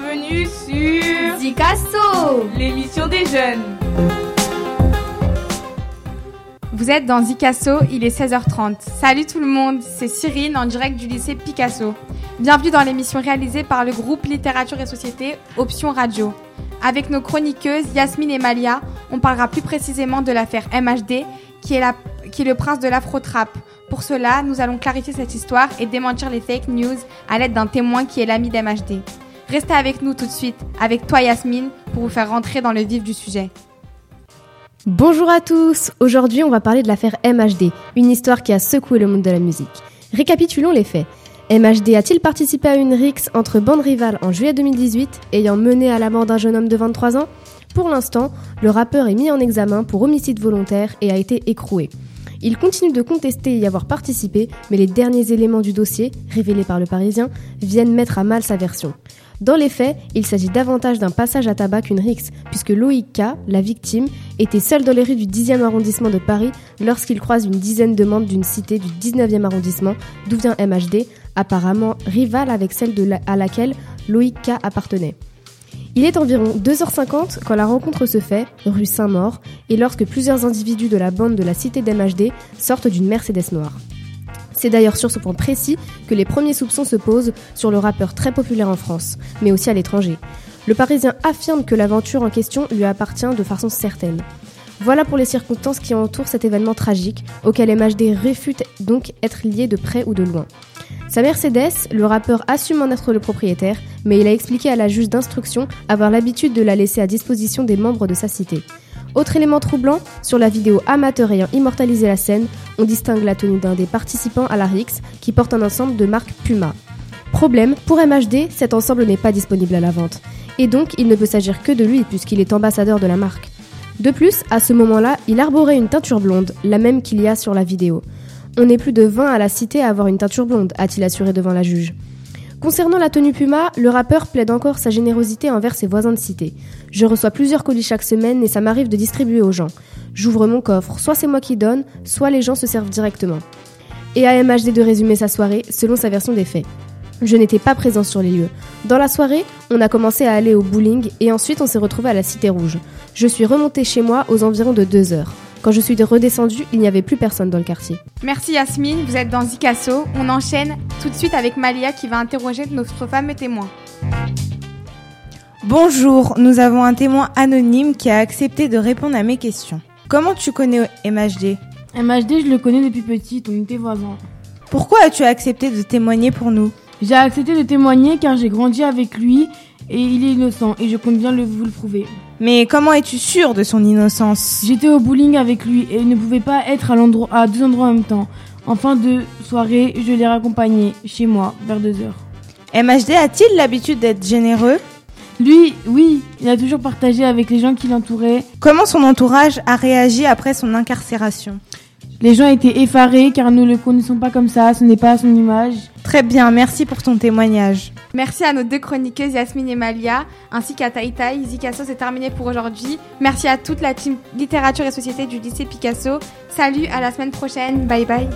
Bienvenue sur Zikasso, l'émission des jeunes. Vous êtes dans Zikasso, il est 16h30. Salut tout le monde, c'est Cyrine en direct du lycée Picasso. Bienvenue dans l'émission réalisée par le groupe Littérature et Société Option Radio. Avec nos chroniqueuses Yasmine et Malia, on parlera plus précisément de l'affaire MHD, qui est, la, qui est le prince de l'afro-trap. Pour cela, nous allons clarifier cette histoire et démentir les fake news à l'aide d'un témoin qui est l'ami d'MHD. Restez avec nous tout de suite, avec toi Yasmine, pour vous faire rentrer dans le vif du sujet. Bonjour à tous Aujourd'hui, on va parler de l'affaire MHD, une histoire qui a secoué le monde de la musique. Récapitulons les faits. MHD a-t-il participé à une rixe entre bandes rivales en juillet 2018, ayant mené à la mort d'un jeune homme de 23 ans? Pour l'instant, le rappeur est mis en examen pour homicide volontaire et a été écroué. Il continue de contester y avoir participé, mais les derniers éléments du dossier, révélés par le Parisien, viennent mettre à mal sa version. Dans les faits, il s'agit davantage d'un passage à tabac qu'une rixe, puisque Loïc K, la victime, était seul dans les rues du 10e arrondissement de Paris lorsqu'il croise une dizaine de membres d'une cité du 19e arrondissement, d'où vient MHD, apparemment rivale avec celle à laquelle Loïc K appartenait. Il est environ 2h50 quand la rencontre se fait, rue Saint-Maur, et lorsque plusieurs individus de la bande de la cité d'MHD sortent d'une Mercedes noire. C'est d'ailleurs sur ce point précis que les premiers soupçons se posent sur le rappeur très populaire en France, mais aussi à l'étranger. Le Parisien affirme que l'aventure en question lui appartient de façon certaine. Voilà pour les circonstances qui entourent cet événement tragique, auquel MHD réfute donc être lié de près ou de loin. Sa Mercedes, le rappeur assume en être le propriétaire, mais il a expliqué à la juge d'instruction avoir l'habitude de la laisser à disposition des membres de sa cité. Autre élément troublant, sur la vidéo amateur ayant immortalisé la scène, on distingue la tenue d'un des participants à la Rix qui porte un ensemble de marque Puma. Problème, pour MHD, cet ensemble n'est pas disponible à la vente. Et donc, il ne peut s'agir que de lui puisqu'il est ambassadeur de la marque. De plus, à ce moment-là, il arborait une teinture blonde, la même qu'il y a sur la vidéo. On est plus de 20 à la cité à avoir une teinture blonde, a-t-il assuré devant la juge. Concernant la tenue Puma, le rappeur plaide encore sa générosité envers ses voisins de cité. Je reçois plusieurs colis chaque semaine et ça m'arrive de distribuer aux gens. J'ouvre mon coffre, soit c'est moi qui donne, soit les gens se servent directement. Et à MHD de résumer sa soirée selon sa version des faits. Je n'étais pas présent sur les lieux. Dans la soirée, on a commencé à aller au bowling et ensuite on s'est retrouvé à la Cité Rouge. Je suis remonté chez moi aux environs de 2 heures. Quand je suis redescendue, il n'y avait plus personne dans le quartier. Merci Yasmine, vous êtes dans Zikasso. On enchaîne tout de suite avec Malia qui va interroger notre fameux témoin. Bonjour, nous avons un témoin anonyme qui a accepté de répondre à mes questions. Comment tu connais MHD MHD, je le connais depuis petit, on était voisins. Pourquoi as-tu accepté de témoigner pour nous? J'ai accepté de témoigner car j'ai grandi avec lui et il est innocent et je compte bien le, vous le prouver. Mais comment es-tu sûr de son innocence J'étais au bowling avec lui et il ne pouvait pas être à, l'endroit, à deux endroits en même temps. En fin de soirée, je l'ai raccompagné chez moi vers deux heures. MHD a-t-il l'habitude d'être généreux Lui, oui, il a toujours partagé avec les gens qui l'entouraient. Comment son entourage a réagi après son incarcération Les gens étaient effarés car nous ne le connaissons pas comme ça, ce n'est pas à son image. Très bien, merci pour ton témoignage. Merci à nos deux chroniqueuses Yasmine et Malia, ainsi qu'à Taïtaï. Zikasso, c'est terminé pour aujourd'hui. Merci à toute la team littérature et société du lycée Picasso. Salut, à la semaine prochaine. Bye bye.